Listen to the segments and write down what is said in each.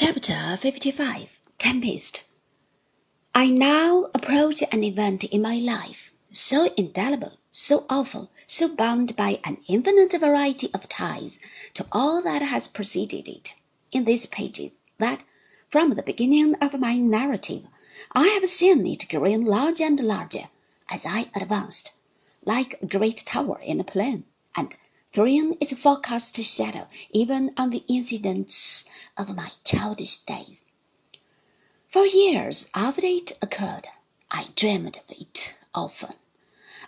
Chapter 55 Tempest. I now approach an event in my life so indelible, so awful, so bound by an infinite variety of ties to all that has preceded it. In these pages, that, from the beginning of my narrative, I have seen it growing larger and larger as I advanced, like a great tower in a plain, and throwing its forecast shadow even on the incidents of my childish days. For years after it occurred, I dreamed of it often.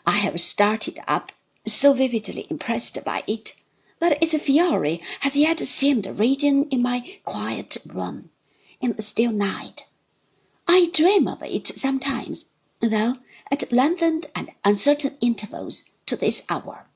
I have started up so vividly impressed by it that its fury has yet seemed raging in my quiet room in the still night. I dream of it sometimes, though at lengthened and uncertain intervals to this hour.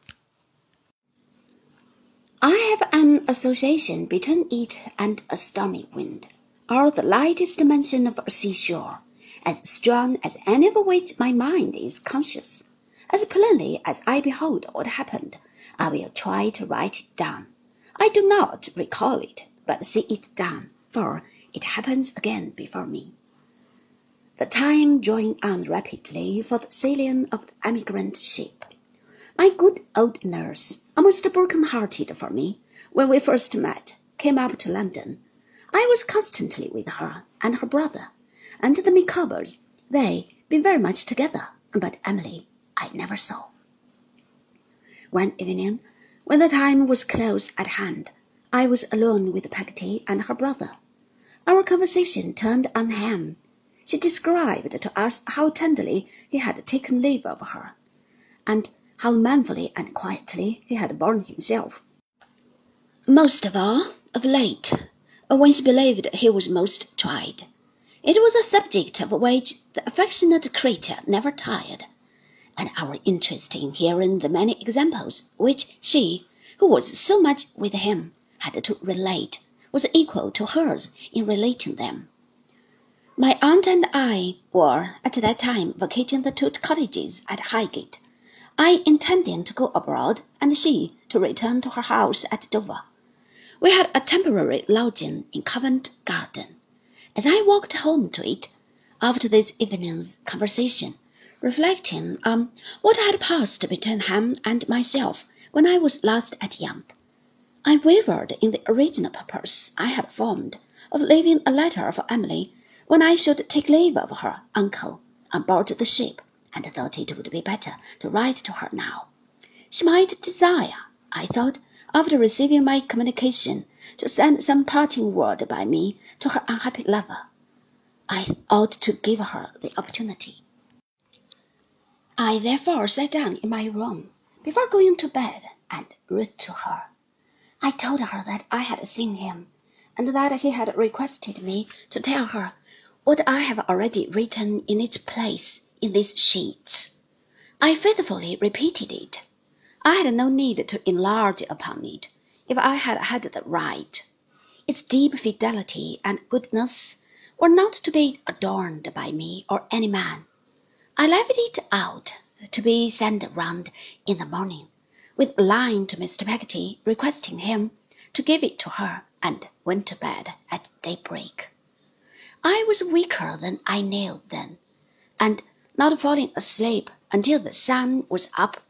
I have an association between it and a stormy wind, or the lightest mention of a seashore, as strong as any of which my mind is conscious. As plainly as I behold what happened, I will try to write it down. I do not recall it, but see it done, for it happens again before me. The time drawing on rapidly for the sailing of the emigrant ship. My good old nurse, almost broken-hearted for me, when we first met, came up to London. I was constantly with her and her brother, and the Micawbers, they been very much together, but Emily I never saw. One evening, when the time was close at hand, I was alone with Peggotty and her brother. Our conversation turned on him. She described to us how tenderly he had taken leave of her, and how manfully and quietly he had borne himself. Most of all, of late, when she believed he was most tried. It was a subject of which the affectionate creature never tired, and our interest in hearing the many examples which she, who was so much with him, had to relate, was equal to hers in relating them. My aunt and I were at that time vacating the two cottages at Highgate. I intended to go abroad, and she to return to her house at Dover. We had a temporary lodging in Covent Garden. As I walked home to it, after this evening's conversation, reflecting on what had passed between him and myself when I was last at Yarmouth, I wavered in the original purpose I had formed of leaving a letter for Emily when I should take leave of her uncle on board the ship and thought it would be better to write to her now. She might desire, I thought, after receiving my communication, to send some parting word by me to her unhappy lover. I ought to give her the opportunity. I therefore sat down in my room before going to bed and wrote to her. I told her that I had seen him, and that he had requested me to tell her what I have already written in its place in these sheets. I faithfully repeated it. I had no need to enlarge upon it if I had had the right. Its deep fidelity and goodness were not to be adorned by me or any man. I left it out to be sent round in the morning, with a line to Mr. Peggotty requesting him to give it to her, and went to bed at daybreak. I was weaker than I knew then, and not falling asleep until the sun was up,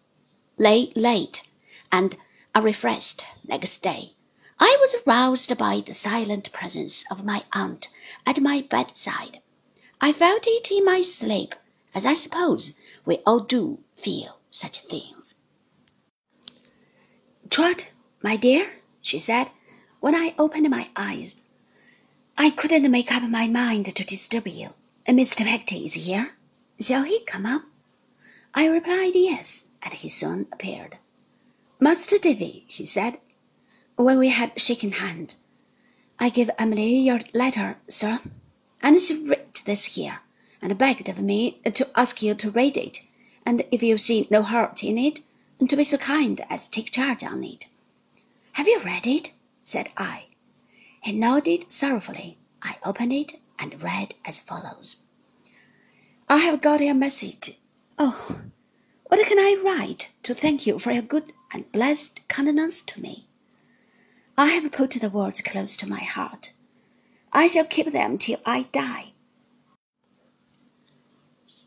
lay late, and unrefreshed next day. I was roused by the silent presence of my aunt at my bedside. I felt it in my sleep, as I suppose we all do feel such things. Trot, my dear, she said, when I opened my eyes. I couldn't make up my mind to disturb you. Mr. Peggotty is here. Shall he come up? I replied yes, and he soon appeared. Master Davy, he said, when we had shaken hands, I give Emily your letter, sir, and she writ this here, and begged of me to ask you to read it, and if you see no hurt in it, to be so kind as take charge on it. Have you read it? said I. He nodded sorrowfully. I opened it and read as follows. I have got your message. Oh, what can I write to thank you for your good and blessed kindness to me? I have put the words close to my heart. I shall keep them till I die.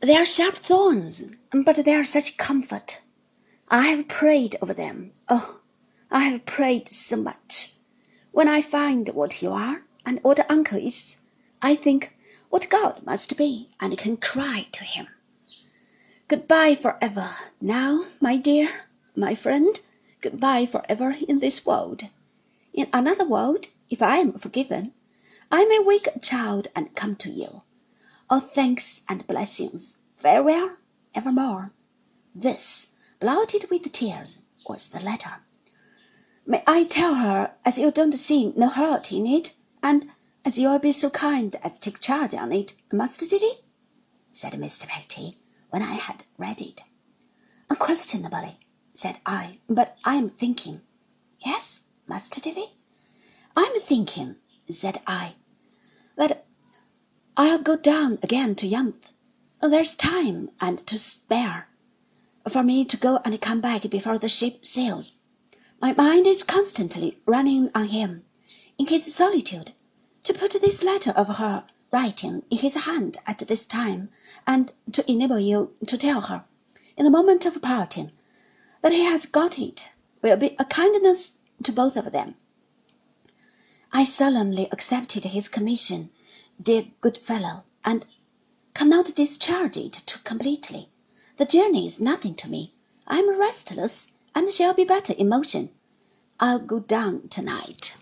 They are sharp thorns, but they are such comfort. I have prayed over them. Oh, I have prayed so much. When I find what you are and what uncle is, I think what God must be and can cry to him. Goodbye forever, now, my dear, my friend. Goodbye forever in this world. In another world, if I am forgiven, I may wake a child and come to you. All thanks and blessings. Farewell, evermore. This, blotted with tears, was the letter. May I tell her as you don't see no hurt in it, and as you'll be so kind as take charge on it, Master Davy? said Mr. Peggotty, when I had read it. Unquestionably, said I, but I am thinking. Yes, Master Davy? I'm thinking, said I, that I'll go down again to Yarmouth. There's time and to spare for me to go and come back before the ship sails. My mind is constantly running on him in his solitude. To put this letter of her writing in his hand at this time, and to enable you to tell her, in the moment of parting, that he has got it, will be a kindness to both of them. I solemnly accepted his commission, dear good fellow, and cannot discharge it too completely. The journey is nothing to me. I am restless, and shall be better in motion. I'll go down to-night.